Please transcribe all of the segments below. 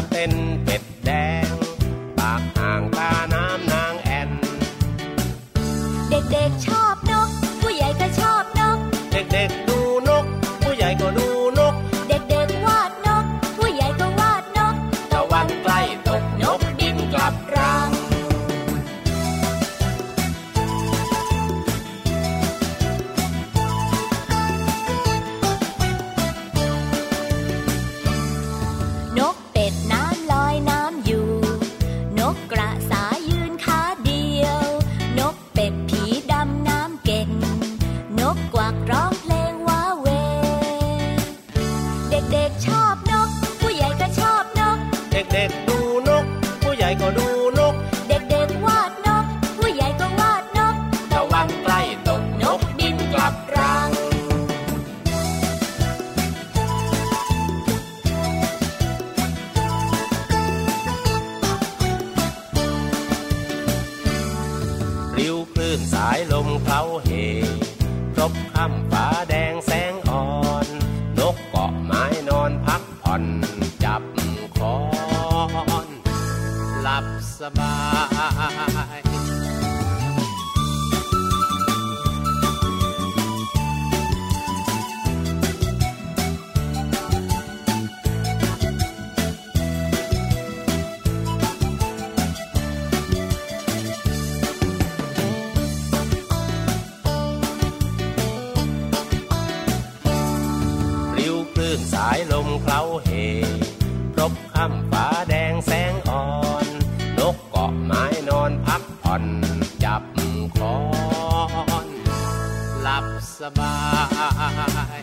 ควักกระเต้น ฟ้าแดงแสงอ่อน นกเกาะไม้นอนพักผ่อน จับคอนหลับสบาย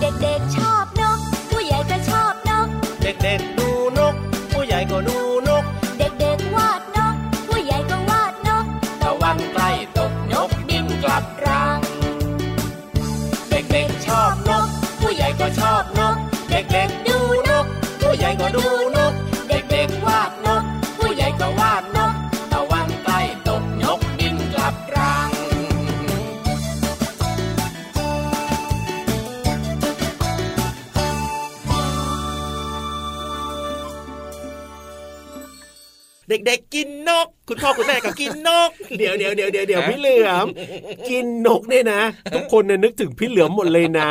เด็กๆชอบ เดี๋ยวเดี๋ยวเดี๋ยวเดี๋ยวเดี๋ยวพี่เหลือม กินนกเนี่ยนะ ทุกคนเนี่ยนึกถึงพี่เหลือมหมดเลยนะ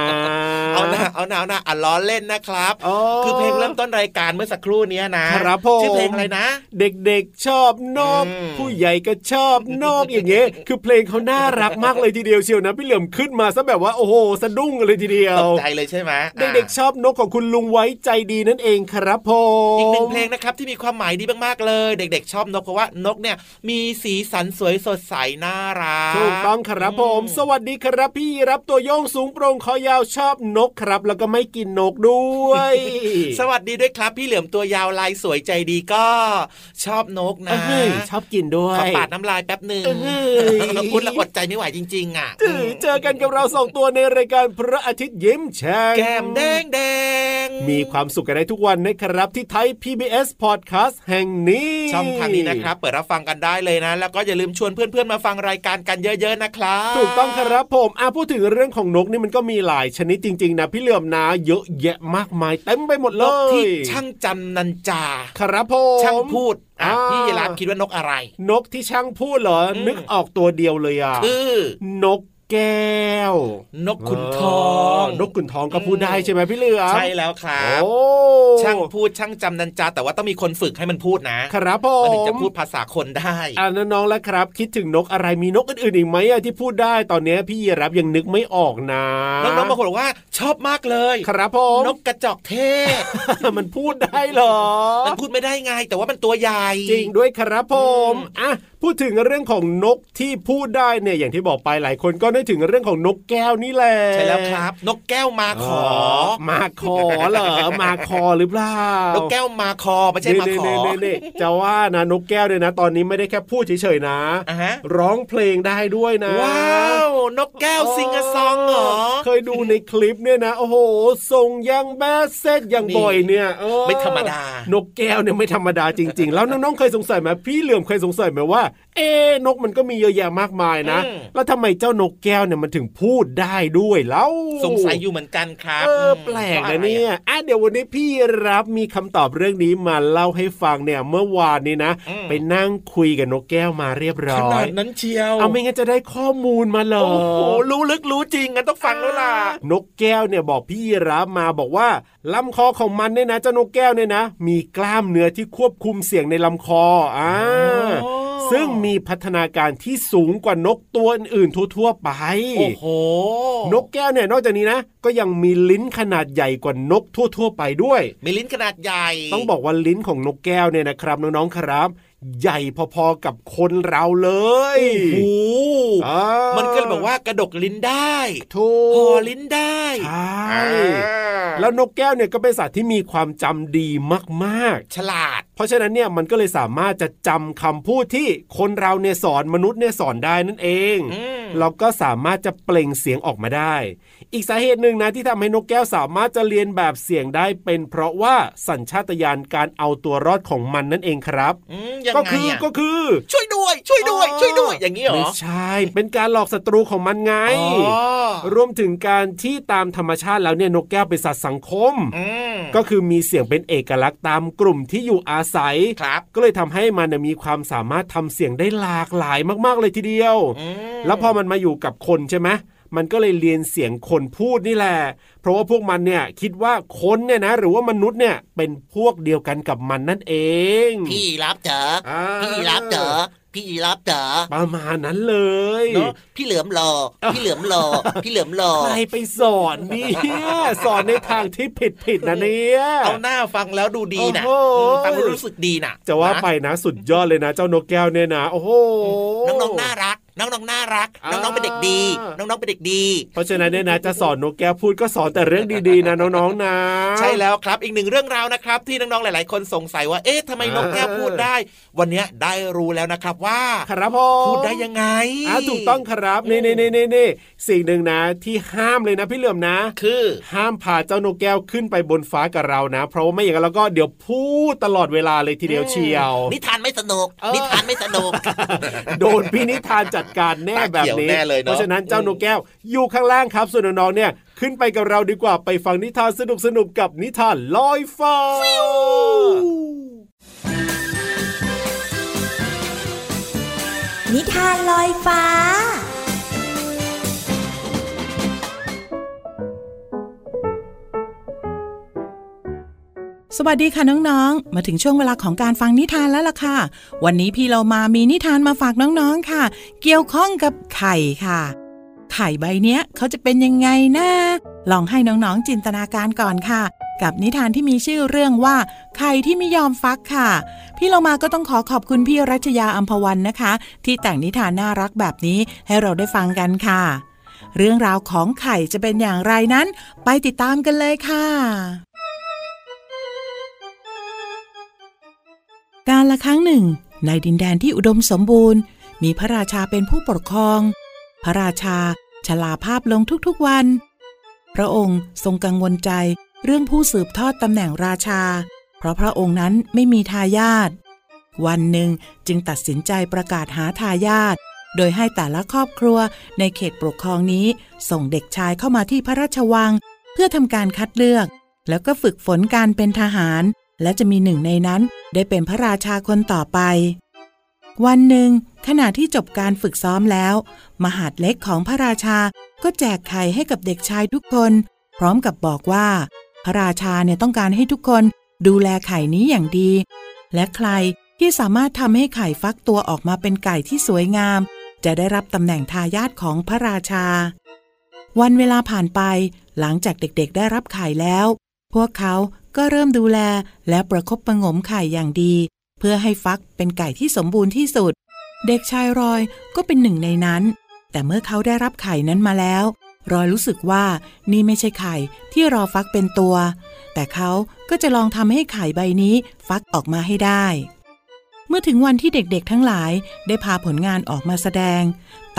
เอาหน้าเอาหน้าเอาหน้าอะล้อเล่นนะครับอ๋อคือเพลงเริ่มต้นรายการเมื่อสักครู่เนี้ยนะครับผมชื่อเพลงอะไรนะ เด็กๆชอบนกอืมผู้ใหญ่ก็ชอบนกอย่างเงี้ยคือเพลงเขาน่ารักมากเลยทีเดียวเชียวนะพี่เหลือมขึ้นมาซะแบบว่าโอ้โหสะดุ้งกันเลยทีเดียวตกใจเลยใช่ไหมเด็กๆชอบนกของคุณลุงไว้ใจดีนั่นเองครับผมอีกหนึ่งเพลงนะครับที่มีความหมายดีมากๆเลย เด็ก ๆ ชอบนกเพราะว่านกเนี่ยเนี่ยมีสีสันสวยสดใสน่ารักถูกต้องครับผม สวัสดีครับพี่รับตัวโยงสูงโปร่งคอยาวชอบนกครับ แล้วก็ไม่กินนกด้วย สวัสดีด้วยครับพี่เหลือมตัวยาวลายสวยใจดีก็ ชอบนกนะเอ้ยชอบกินด้วยขอปาดน้ำลายแป๊บหนึ่งเอ้ยพูดแล้วอดใจไม่ไหวจริง ๆ อะถือเจอกันกับเราสองตัวในรายการพระอาทิตย์ยิ้มแฉ่งแก้มแดงแดงมีความสุขกันได้ทุกวันนะครับที่ไทย PBS Podcast แห่งนี้ ช่องทางนี้นะครับ เปิดรับฟังกันได้เลยนะ แล้วก็อย่าลืมชวนเพื่อนๆมาฟังรายการกันเยอะ ๆนะครับถูกต้องครับผมอะพูดถึงเรื่องของนกนี่มันก็มีหลายชนิดจริงๆนะพี่เหลื่อมนะเยอะแยะมากมายเต็มไปหมดเลนยกที่ช่างจำนันจา ครับผมช่างพูดอะอ่าพี่ยีราฟคิดว่านกอะไร นกที่ช่างพูดเหรออืมนึกออกตัวเดียวเลยอะคือนก แก้ว นกขุนทอง นกขุนทองก็พูดได้ใช่ไหมพี่เหลือมใช่แล้วครับโอ้ช่างพูดช่างจำนันจาแต่ว่าต้องมีคนฝึกให้มันพูดนะ ครับผมันมถึงจะพูดภาษาคนได้อ่าน้องๆแล้วครับ คิดถึงนกอะไรมีนกอื่นๆอีกไหมอะที่พูดได้ตอนเนี้ยพี่ยีรับยังนึกไม่ออกนะน้องๆบางคนบอกว่าชอบมากเลย ครับผมนกกระจอกเทศมันพูดได้เหรอ มันพูดไม่ได้ไงแต่ว่ามันตัวใหญ่ จริงด้วยครับผมอะ พูดถึงเรื่องของนกที่พูดได้เนี่ยอย่างที่บอกไปหลายคนก็นึกถึงเรื่องของนกแก้วนี่แหละใช่แล้วครับ นกแก้วมาขอ มาคอเหรอมาคอหรือเปล่านกแก้วมาคอไม่ใช่มาขอเน่ๆๆๆจะว่านะนกแก้วเนี่ยนะ ตอนนี้ไม่ได้แค่พูดเฉยๆนะอะฮะร้องเพลงได้ด้วยนะ ว้าว นกแก้วซิงอะซองเหรอ เคยดูในคลิปเนี่ยนะโอ้โหส่งยังแบสเซตยังบ่อยเนี่ยเออไม่ธรรมดา นกแก้วเนี่ยไม่ธรรมดาจริง ๆ แล้วน้องๆเคยสงสัยไหมพี่เหลื่อมเคยสงสัยไหมว่าเอ๊ะนกมันก็มีเยอะแยะมากมายนะอืมแล้วทำไมเจ้านกแก้วเนี่ยมันถึงพูดได้ด้วยแล้วสงสัยอยู่เหมือนกันครับ เออแปลกนะเนี่ยอะเดี๋ยววันนี้พี่รับมีคำตอบเรื่องนี้มาเล่าให้ฟังเนี่ยเมื่อวานนี้นะอืมไปนั่งคุยกับนกแก้วมาเรียบร้ขอนายดนั้นเชียวเอาไม่งั้นจะได้ข้อมูลมาเหรอโอ้โหรู้ลึกรู้จริงงั้นต้องฟังแล้วล่ะนกแก้วเนี่ยบอกพี่รับมาบอกว่าลำคอของมันเนี่ยนะเจ้านกแก้วเนี่ยนะ มีกล้ามเนื้อที่ควบคุมเสียงในลำคออ่าโอ้ ซึ่งมีพัฒนาการที่สูงกว่านกตัวอื่นๆทั่วๆไปโอ้โหนกแก้วเนี่ยนอกจากนี้นะก็ยังมีลิ้นขนาดใหญ่กว่านกทั่ว ๆ ไปด้วย มีลิ้นขนาดใหญ่ ต้องบอกว่าลิ้นของนกแก้วเนี่ยนะครับน้องๆครับ ใหญ่พอๆกับคนเราเลยโอ้โหอ่ามันก็เลยบอกว่ากระดกลิ้นได้ถูห่อกลิ้นได้ใช่อ่าแล้วนกแก้วเนี่ยก็เป็นสัตว์ที่มีความจำดีมากฉลาดๆเพ ราะฉะนั้นเนี่ยมันก็เลยสามารถจะจำคำพูดที่คนเราเนี่ยสอนมนุษย์เนี่ยสอนได้นั่นเองอืมเราก็สามารถจะเปล่งเสียงออกมาได้ อีกสาเหตุหนึ่งนะที่ทำให้นกแก้วสามารถจะเรียนแบบเสียงได้เป็นเพราะว่าสัญชาตญาณการเอาตัวรอดของมันนั่นเองครับอืมยังก็ไงคืออะก็คือช่วยด้วย ช่วยด้วย ช่วยด้วย อย่างนี้เหรอไม่ใช่ เป็นการหลอกศัตรูของมันไงอ๋อ รวมถึงการที่ตามธรรมชาติแล้วเนี่ยนกแก้วเป็นสัตว์สังคมอืมก็คือมีเสียงเป็นเอกลักษณ์ตามกลุ่มที่อยู่อาศัยครับก็เลยทำให้มันนะมีความสามารถทำเสียงได้หลากหลายมากๆเลยทีเดียวอืมแล้วพอมันมาอยู่กับคนใช่ไหม มันก็เลยเรียนเสียงคนพูดนี่แหละ เพราะว่าพวกมันเนี่ยคิดว่าคนเนี่ยนะ หรือว่ามนุษย์เนี่ยเป็นพวกเดียวกันกับมันนั่นเอง พี่รับเจออ่าพี่รับเจอพี่รับเจอประมาณนั้นเลยเนาะพี่เหลือมรอ พี่เหลือมรอ พี่เหลือมรอใครไปสอนเนี่ยสอนในทางที่ผิดผิดๆนะเนี่ยเอาหน้าฟังแล้วดูดีนะโอ้โหอืมฟังแล้วรู้สึกดีนะจะว่าไปนะสุดยอดเลยนะ เจ้านกแก้วเนี่ยนะโอ้โหน้องๆน่ารัก น้องๆน่ารักอ่าน้องๆเป็นเด็กดี น้องๆเป็นเด็กดี เพราะฉะนั้นเนี่ยนะจะสอนนกแก้วพูดก็สอนแต่เรื่องดีๆนะน้องๆนะใช่แล้วครับอีกหนึ่งเรื่องราวนะครับที่น้องๆหลาย ๆ คนสงสัยว่าเอ๊ะทำไมนกแก้วพูดได้ วันเนี้ยได้รู้แล้วนะครับว่าครับผมพูดได้ยังไงอ่าถูกต้องครับนี่นี่นี่นี่นี่สิ่งหนึ่งนะ ที่ห้ามเลยนะพี่เหลื่อมนะ คือห้ามพาเจ้านกแก้วขึ้นไปบนฟ้ากับเรานะ เพราะว่าไม่อย่างนั้นแล้วก็เดี๋ยวพูดตลอดเวลาเลยทีเดียวเชียว นิทานไม่สนุกเออนิทานไม่สนุกโดนพี่นิทานจัดการแน่แบบตาเขียวนี้แน่เลยเนอะเพราะฉะนั้นเจ้านกแก้วอยู่ข้างล่างครับ ส่วนน้องๆเนี่ยขึ้นไปกับเราดีกว่าไปฟังนิทานสนุกๆกับนิทานลอยฟ้านิทานลอยฟ้า สวัสดีค่ะน้องๆ มาถึงช่วงเวลาของการฟังนิทานแล้วล่ะค่ะ วันนี้พี่เรามามีนิทานมาฝากน้องๆค่ะ เกี่ยวข้องกับไข่ค่ะ ไข่ใบเนี้ยเขาจะเป็นยังไงนะลองให้น้องๆจินตนาการก่อนค่ะ กับนิทานที่มีชื่อเรื่องว่า ไข่ที่ไม่ยอมฟักค่ะ พี่เรามาก็ต้องขอขอบคุณพี่รัชยาอัมพวันนะคะ ที่แต่งนิทานน่ารักแบบนี้ให้เราได้ฟังกันค่ะ เรื่องราวของไข่จะเป็นอย่างไรนั้น ไปติดตามกันเลยค่ะ การละครั้งหนึ่ง ในดินแดนที่อุดมสมบูรณ์ มีพระราชาเป็นผู้ปกครอง พระราชาชลาภาพลงทุกๆวัน พระองค์ทรงกังวลใจเรื่องผู้สืบทอดตำแหน่งราชา เพราะพระองค์นั้นไม่มีทายาทวันหนึ่งจึงตัดสินใจประกาศหาทายาทโดยให้แต่ละครอบครัวในเขตปกครองนี้ ส่งเด็กชายเข้ามาที่พระราชวัง เพื่อทำการคัดเลือก แล้วก็ฝึกฝนการเป็นทหาร และจะมีหนึ่งในนั้นได้เป็นพระราชาคนต่อไป วันหนึ่ง ขณะที่จบการฝึกซ้อมแล้ว มหาดเล็กของพระราชาก็แจกไข่ให้กับเด็กชายทุกคน พร้อมกับบอกว่า พระราชาเนี่ยต้องการให้ทุกคนดูแลไข่นี้อย่างดี และใครที่สามารถทำให้ไข่ฟักตัวออกมาเป็นไก่ที่สวยงาม จะได้รับตำแหน่งทายาทของพระราชา วันเวลาผ่านไป หลังจากเด็กๆได้รับไข่แล้ว พวกเขา ก็เริ่มดูแลและประคบประงมไข่อย่างดี เพื่อให้ฟักเป็นไก่ที่สมบูรณ์ที่สุด เด็กชายรอยก็เป็นหนึ่งในนั้น แต่เมื่อเขาได้รับไข่นั้นมาแล้ว รอยรู้สึกว่านี่ไม่ใช่ไข่ที่รอฟักเป็นตัว แต่เขาก็จะลองทำให้ไข่ใบนี้ฟักออกมาให้ได้เมื่อถึงวันที่เด็กๆ ทั้งหลายได้พาผลงานออกมาแสดง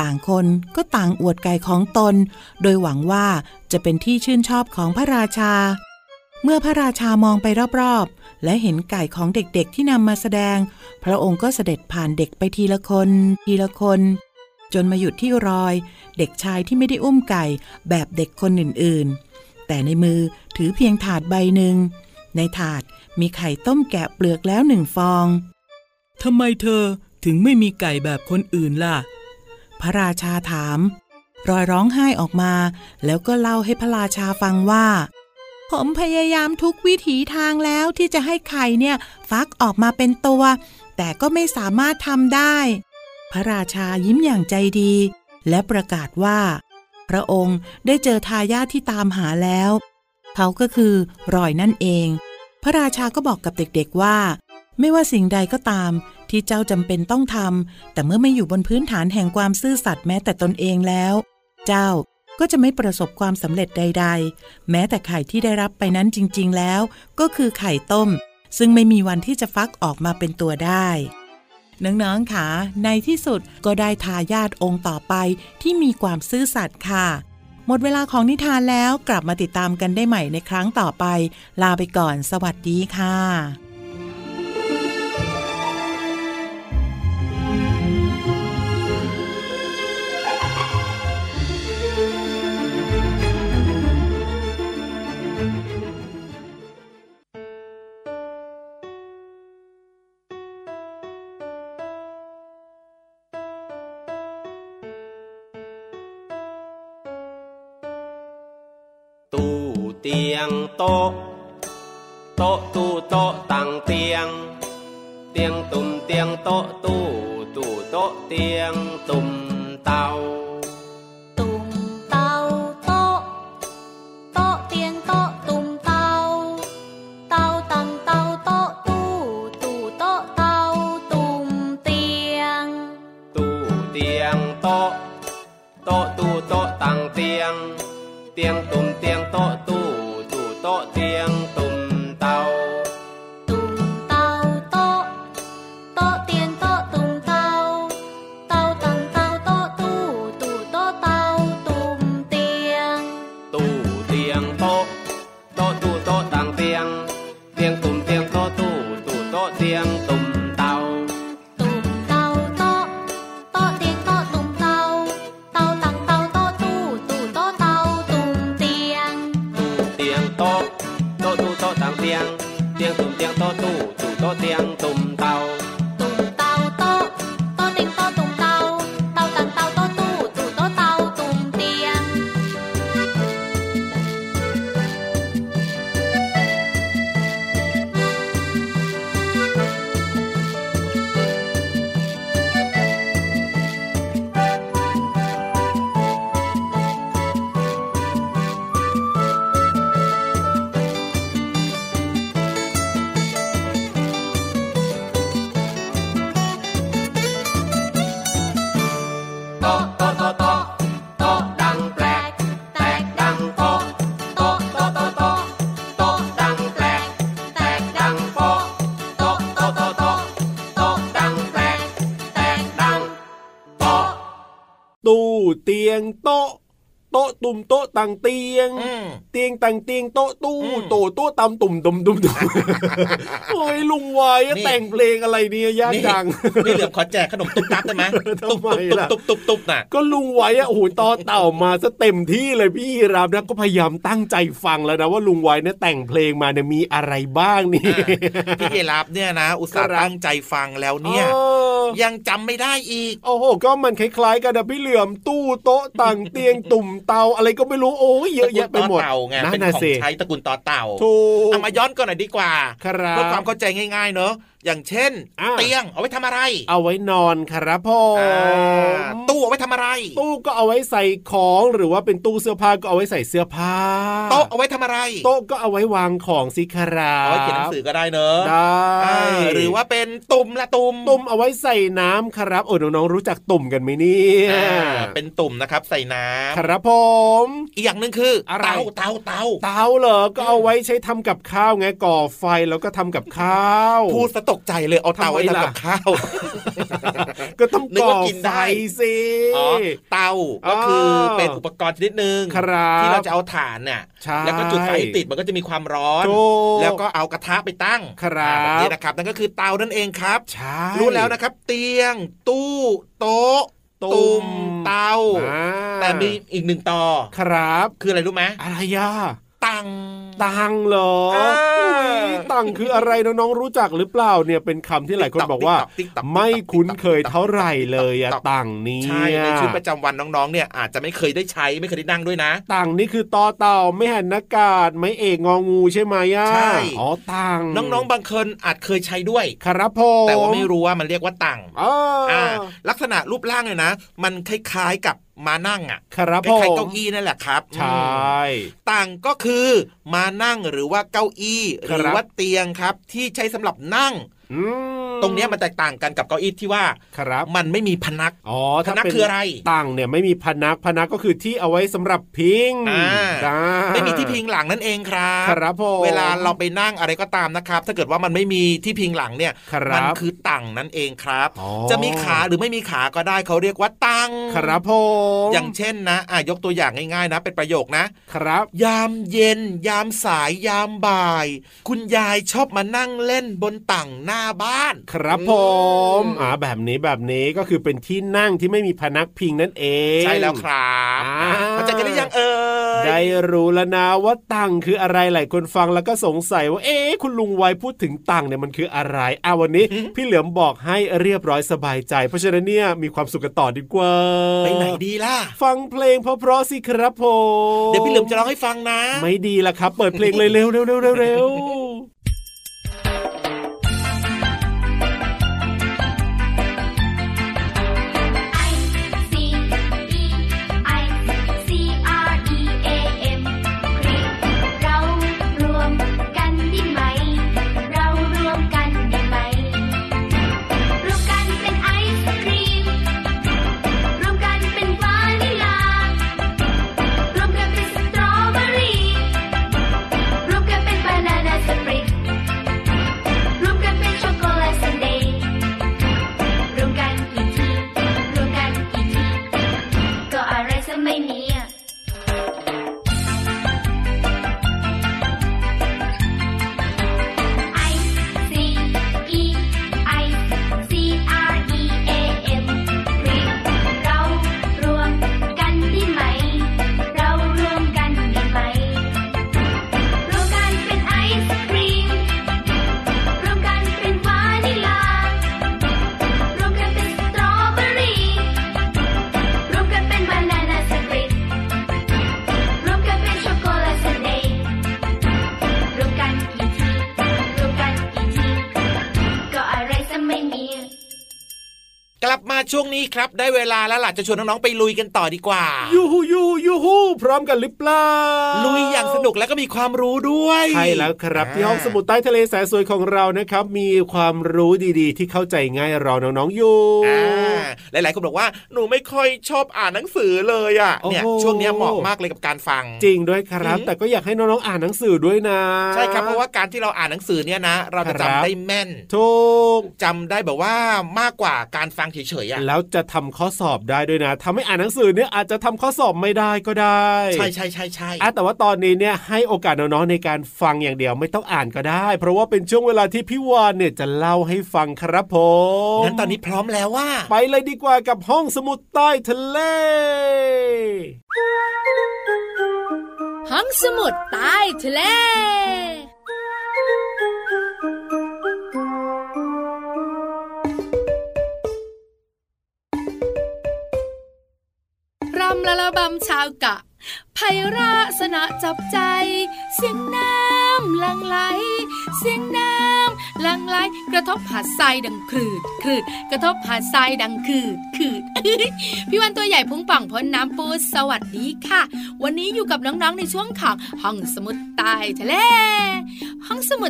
ต่างคนก็ต่างอวดไก่ของตน โดยหวังว่าจะเป็นที่ชื่นชอบของพระราชา เมื่อพระราชามองไปรอบๆ และเห็นไก่ของเด็กๆที่นำมาแสดง พระองค์ก็เสด็จผ่านเด็กไปทีละคน ทีละคน จนมาหยุดที่รอย เด็กชายที่ไม่ได้อุ้มไก่แบบเด็กคนอื่นๆ แต่ในมือถือเพียงถาดใบหนึ่ง ในถาดมีไข่ต้มแกะเปลือกแล้วหนึ่งฟองทำไมเธอถึงไม่มีไก่แบบคนอื่นล่ะ พระราชาถาม รอยร้องไห้ออกมา แล้วก็เล่าให้พระราชาฟังว่า ผมพยายามทุกวิถีทางแล้วที่จะให้ไข่เนี่ย ฟักออกมาเป็นตัว แต่ก็ไม่สามารถทำได้ พระราชายิ้มอย่างใจดี และประกาศว่า พระองค์ได้เจอทายาทที่ตามหาแล้ว เขาก็คือรอยนั่นเอง พระราชาก็บอกกับเด็กๆว่า ไม่ว่าสิ่งใดก็ตามที่เจ้าจำเป็นต้องทำแต่เมื่อไม่อยู่บนพื้นฐานแห่งความซื่อสัตย์แม้แต่ตนเองแล้ว เจ้า ก็จะไม่ประสบความสำเร็จใด ๆ แม้แต่ไข่ที่ได้รับไปนั้นจริง ๆ แล้ว ก็คือไข่ต้ม ซึ่งไม่มีวันที่จะฟักออกมาเป็นตัวได้น้องๆค่ะในที่สุดก็ได้ทายาทองค์ต่อไปที่มีความซื่อสัตย์ค่ะ หมดเวลาของนิทานแล้วกลับมาติดตามกันได้ใหม่ในครั้งต่อไป ลาไปก่อน สวัสดีค่ะ เตียงโต๊ะโต๊ะตู้โต๊ะตั้งเตียง เตียงตุ่มเตียงโต๊ะตู้ตู้โต๊ะเตียงตุ่มเตาตุ่มเตาโต๊ะโต๊ะเตียงโต๊ะตุ่มเตาเตาตั้งเตาโต๊ะตู้ตู้โต๊ะเตาตุ่มเตียง ตู้เตียงโต๊ะโต๊ะตู้โต๊ะตั้งเตียง เตียงตุ่ม โต๊ะเตียง งโต๊ะโต๊ะตุ่มโต๊ะตังเตียงอืมเตียงตังเตียงโต๊ะตู้อืมโต๊ะโต๊ะตำตุ่มตุ่มตุ่มตุ่มโอ้ยลุงวายอะนี่แต่งเพลงอะไรเนี่ยยากนี่จังนี่เหลือมขอแจกขนมตุ๊บตับได้ไหมทำตุ๊บไมตุ๊บล่ะตุ๊บตุ๊บตุ๊บน่ะก็ลุงไว้อะโอ้โหต่อเต่ามาซะเต็มที่เลยพี่รับนะก็พยายามตั้งใจฟังแล้วนะว่าลุงไว้เนี่ยแต่งเพลงมาเนี่ยมีอะไรบ้างนี่พี่เยรับเนี่ยนะ อุตส่าห์ครับตั้งใจฟังแล้วเนี่ยออ ยังจำไม่ได้อีก โอ้โห ก็มันคล้ายๆกันนะพี่เหลื่อมตู้โต๊ะต่างเตียงตุ่มเตาอะไรก็ไม่รู้โอ้ยเยอะแยะไปหมดตระกูลต่อเต่าไงนั่เป็นนน่ะของสิใช้ตระกูลต่อเต่าถูกเอามาย้อนก่อนหน่อยดีกว่าครับเพื่อความเข้าใจง่ายๆเนอะอย่างเช่นอ่าเตียงเอาไว้ทำอะไร เอาไว้นอนครับพ่ออ่าอตู้เอาไว้ทำอะไร ตู้ก็เอาไว้ใส่ของหรือว่าเป็นตู้เสื้อผ้าก็เอาไว้ใส่เสื้อผ้าโต๊ะเอาไว้ทำอะไร โต๊ะก็เอาไว้วางของสิครับเอาไว้เขียนหนังสือก็ได้เนอะได้อ่าหรือว่าเป็นตุ่มละตุ่มตุ่มเอาไว้ใส่น้ำครับโอ้น้องๆรู้จักตุ่มกันไหมเนี่ยอ่าเป็นตุ่มนะครับใส่น้ำครับผม อีกอย่างหนึ่งคืออะไรเตาเตาเตาเตาเหรอก็เอาไว้ใช้ทำกับข้าวไงก่อไฟแล้วก็ทำกับข้าวพูดสะตกใจเลยเอาเตาไว้ทำไมล่ะทำกับข้าว ก็ต้องนึกก่อว่ากินไฟได้สิอ๋อเตาก็คือออเป็นอุปกรณ์ชนิดหนึ่งครับที่เราจะเอาถ่านเนี่ยใช่แล้วก็จุดไฟให้ติดมันก็จะมีความร้อนถูกแล้วก็เอากระทะไปตั้งครับอ่าแบบนี้นะครับนั่นก็คือเตานั่นเองครับใช่รู้แล้วนะครับเตียง ตู้โต๊ะตุ่ตุ่มมเตาอ่าแต่มีอีกหนึ่งต่อ ครับ คืออะไรรู้ไหมอะไรอะตังตังเหรออ่าอุ๊ย ตังคืออะไรน้องๆรู้จักหรือเปล่าเนี่ยเป็นคำที่หลายคนบอกว่าติ๊กต๊อกติ๊กต๊อกไม่คุ้นเคยเท่าไหร่เลยอะตังนี้ใช่ในชีวิตประจำวันน้องๆเนี่ยอาจจะไม่เคยได้ใช้ไม่เคยได้นั่งด้วยนะตังนี่คือตอเต่าไม่หันนากาศไม่เอกงองูใช่ไหมอะใช่อ๋อตังน้องๆบางคนอาจเคยใช้ด้วยครับผมแต่ว่าไม่รู้ว่ามันเรียกว่าตังอ่าอ่าลักษณะรูปร่างเนี่ยนะ มันคล้ายๆกับ มานั่งอะครับคผมล้ายๆเก้าอี้นั่นแหละครับใชอืม่ตังก็คือมานั่งหรือว่าเก้าอี้หครับรือว่าเตียงครับ ที่ใช้สำหรับนั่งอืม ตรงเนี้ยมันแตกต่างกันกับเก้าอี้ที่ว่าครับมันไม่มีพนักอ๋อพนักคืออะไรตังเนี่ยไม่มีพนักพนักก็คือที่เอาไว้สำหรับพิงอ่าจ้าไม่มีที่พิงหลังนั่นเองครับครับผมเวลาเราไปนั่งอะไรก็ตามนะครับ ถ้าเกิดว่ามันไม่มีที่พิงหลังเนี่ยครับมัคือตังนั่นเองครับอ๋อจะมีขาหรือไม่มีขาก็ได้เขาเรียกว่าตังครับผมอย่างเช่นนะอะยกตัวอย่างง่ายๆนะ เป็นประโยคนะ ครับ ยามเย็น ยามสายยามบ่าย คุณยายชอบมานั่งเล่นบนตังหน้าบ้าน ครับผมอ่าแบบนี้แบบนี้ก็คือเป็นที่นั่งที่ไม่มีพนักพิงนั่นเองใช่แล้วครับอ่าเข้าใจกันหรือยังเอ่ยได้รู้แล้วนะว่าตังคืออะไรหลายคนฟังแล้วก็สงสัยว่าเอ๊ะคุณลุงไวยพูดถึงตังเนี่ยมันคืออะไรอ่าวันนี้พี่เหลือมบอกให้เรียบร้อยสบายใจ เพราะฉะนั้นเนี่ยมีความสุขกันต่อดีกว่าไปไหนดีล่ะ ฟังเพลงเพราะๆสิครับผมเดี๋ยวพี่เหลิมจะร้องให้ฟังนะ ไม่ดีละครับ เปิดเพลงเลยเร็วเร็วเร็วเร็ว ครับ ได้เวลาแล้วล่ะจะชวนน้องๆไปลุยกันต่อดีกว่า ยูฮูยูยูฮูพร้อมกันหรือเปล่าลุยอย่างสนุกแล้วก็มีความรู้ด้วยใช่แล้วครับที่ห้องสมุดใต้ทะเลแสนสวยของเรานะครับ มีความรู้ดีๆ ที่เข้าใจง่ายรอน้องๆอยู่อ่าหลายๆคนบอกว่าหนูไม่ค่อยชอบอ่านหนังสือเลยอะโอ้โหเนี่ยช่วงเนี้ยเหมาะมากเลยกับการฟัง จริงด้วยครับอืมแต่ก็อยากให้น้องๆอ่านหนังสือด้วยนะ ใช่ครับเพราะว่าการที่เราอ่านหนังสือเนี่ยนะ เราจะครัจำบได้แม่นถูกจำได้แบบว่ามากกว่าการฟังเฉยๆอะแล้วจะทำข้อสอบได้ด้วยนะทำให้อ่านหนังสือเนี่ยอาจจะทำข้อสอบไม่ได้ก็ได้ ใช่ใช่ใช่ใช่อะแต่ว่าตอนนี้เนี่ยให้โอกาสน้องๆในการฟังอย่างเดียวไม่ต้องอ่านก็ได้ เพราะว่าเป็นช่วงเวลาที่พี่วานเนี่ยจะเล่าให้ฟังครับผมงั้นตอนนี้พร้อมแล้วว่า ไปเลยดีกว่ากับห้องสมุดใต้ทะเล ห้องสมุดใต้ทะเลำละละบำชาวกะไพราสนะจับใจ เสียงน้ำลังไหล เสียงน้ำลังไหล กระทบหาดทรายดังคืดคืดกระทบหาดทรายดังคืดคืดพี่วันตัวใหญ่พุงป่องพ้นน้ำปูสวัสดีค่ะ วันนี้อยู่กับน้องๆในช่วงของห้องสมุดใต้ทะเล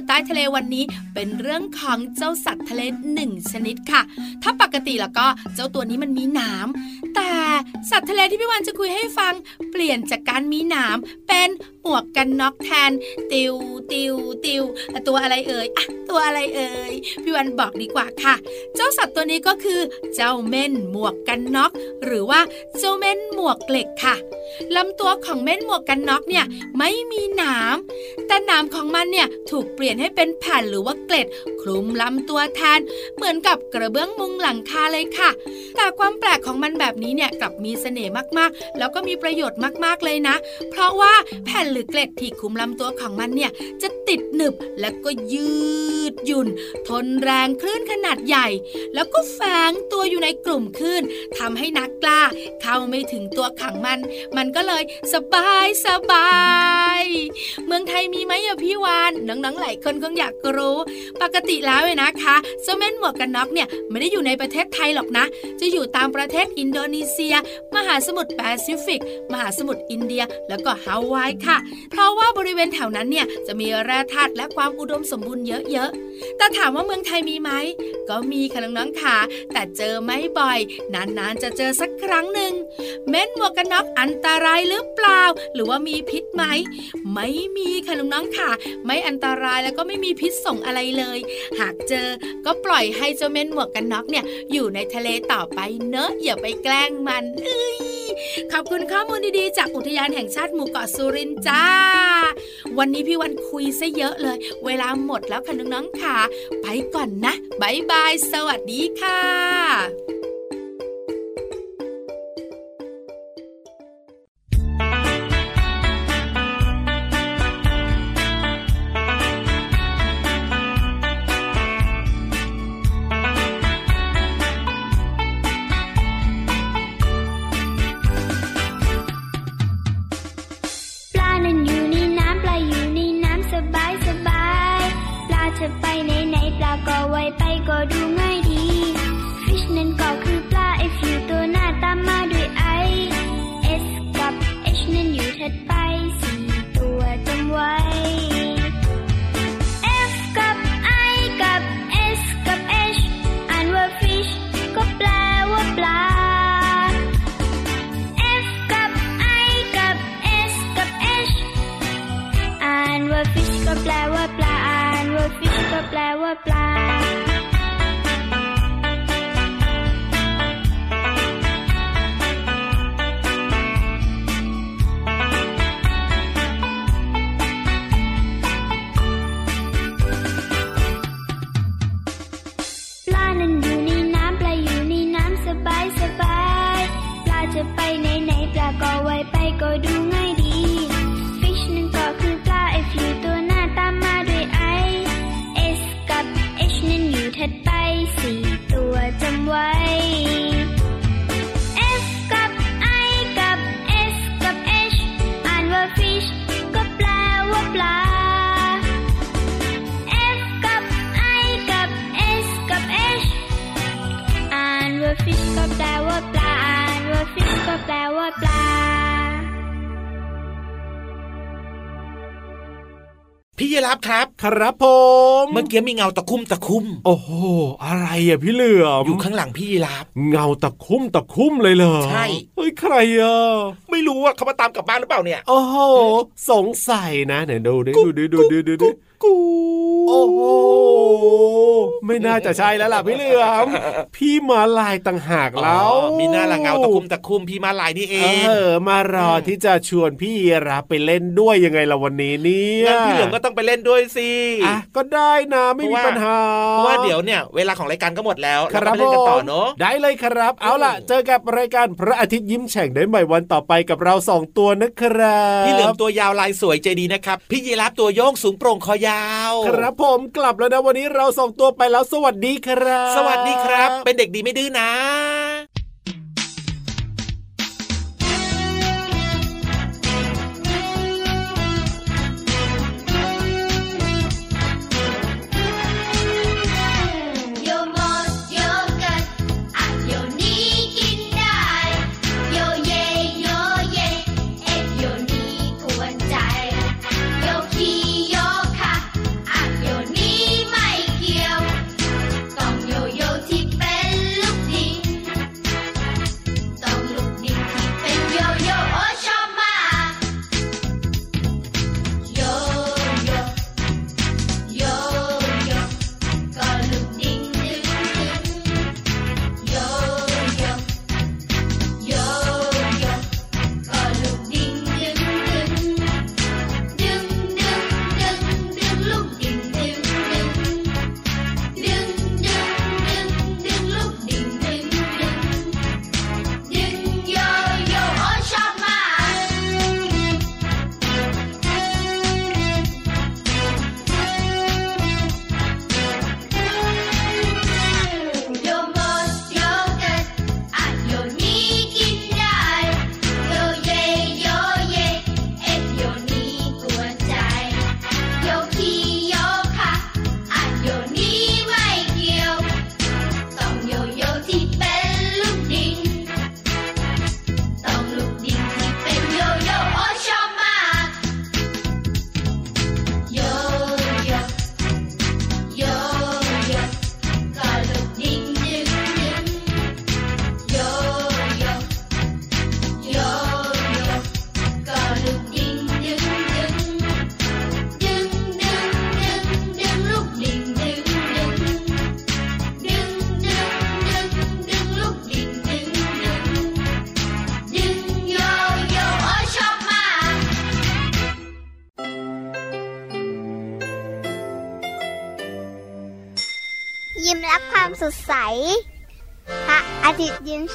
ดใต้ทะเลวันนี้ เป็นเรื่องของเจ้าสัตว์ทะเลหนึ่งชนิดค่ะ ถ้าปกติแล้วก็เจ้าตัวนี้มันมีหนามแต่สัตว์ทะเลที่พี่วันจะคุยให้ฟัง เปลี่ยนจากการมีหนามเป็นหมวกกันน็อกแทน ติวติวติวตัวอะไรเอ่ยอะตัวอะไรเอ่ยพี่วันบอกดีกว่าค่ะ เจ้าสัตว์ตัวนี้ก็คือ เจ้าเม่นหมวกกันน็อก หรือว่าเจ้าเม่นหมวกเหล็กค่ะลำตัวของเม่นหมวกกันน็อกเนี่ยไม่มีหนามแต่หนามของมันเนี่ยถูกเปลี่ยนให้เป็นแผ่นหรือว่าเกล็ด คลุมลำตัวแทน เหมือนกับกระเบื้องมุงหลังคาเลยค่ะ แต่ความแปลกของมันแบบนี้เนี่ยกลับมีเสน่ห์มากๆ แล้วก็มีประโยชน์มากๆเลยนะ เพราะว่าแผ่นหรือเกล็ดที่คุมลำตัวของมันเนี่ยจะติดหนึบและก็ยืดหยุ่น ทนแรงคลื่นขนาดใหญ่ แล้วก็แฝงตัวอยู่ในกลุ่มคลื่นทำให้นักกล้า เข้าไม่ถึงตัวขังมัน มันก็เลยสบายสบาย เมืองไทยมีไหมอะพี่วานน้องๆหลายคนคงอยากรู้ ปกติแล้วเลยนะคะเจ้าแม่นหมวกกันน็อกเนี่ยไม่ได้อยู่ในประเทศไทยหรอกนะ จะอยู่ตามประเทศอินโดนีเซีย มหาสมุทรแปซิฟิก มหาสมุทรอินเดีย แล้วก็ฮาวายค่ะเพราะว่าบริเวณแถวนั้นเนี่ยจะมีแร่ธาตุและความอุดมสมบูรณ์เยอะๆ แต่ถามว่าเมืองไทยมีไหม ก็มีค่ะน้องๆค่ะ แต่เจอไม่บ่อย นานๆจะเจอสักครั้งหนึ่ง เม้นหมวกกันน็อกอันตรายหรือเปล่า หรือว่ามีพิษไหม ไม่มีค่ะน้องๆค่ะ ไม่อันตรายแล้วก็ไม่มีพิษส่งอะไรเลย หากเจอก็ปล่อยให้เจ้าเม่นหมวกกันน็อกเนี่ยอยู่ในทะเลต่อไปเนอะอย่าไปแกล้งมันเอ้ยขอบคุณข้อมูลดีๆ จากอุทยานแห่งชาติหมู่เกาะสุรินทร์จ้า วันนี้พี่วันคุยซะเยอะเลย เวลาหมดแล้วค่ะน้องๆค่ะ ไปก่อนนะบายบาย สวัสดีค่ะ พี่ยีรับครับ ครับผม เมื่อกี้มีเงาตะคุ่มตะคุ่มโอ้โห อะไรอะพี่เหลือมอยู่ข้างหลังพี่ยีรับเงาตะคุ่มตะคุ่มเลยเหรอใช่เฮ้ยใครอะไม่รู้อะเขามาตามกลับบ้านหรือเปล่าเนี่ย โอ้โห สงสัยนะไหนดูดิดูดิดูดิดูดิ กูโอ้โหไม่น่าจะใช่แล้วล่ะพี่เหลือมพี่มาลายต่างหากแล้วอ๋อมีหน้าละเงาตะคุ่มตะคุ่มพี่มาลายนี่เอเองอมารอที่จะชวนพี่ยีรับไปเล่นด้วยยังไงล่ะวันนี้เนี่ยงั้นพี่เหลือมก็ต้องไปเล่นด้วยสิอะก็ได้นะไม่มีปัญหาเพราะว่าเดี๋ยวเนี่ย เวลาของรายการก็หมดแล้วคเรารับก็ไปเล่นกันต่อผมเนาะได้เลยครับ เอาล่ะ เจอกับรายการพระอาทิตย์ยิ้มแฉ่งได้ใหม่วันต่อไปกับเราสองตัวนะครับพี่เหลือมตัวยาวลายสวยใจดีนะครับพี่ยีรับตัวโยงสูงโปร่งคอยาว ครับผมกลับแล้วนะวันนี้เราสองตัวไปแล้วสวัสดีครับ สวัสดีครับ เป็นเด็กดีไม่ดื้อนะ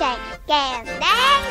ยิ้มรั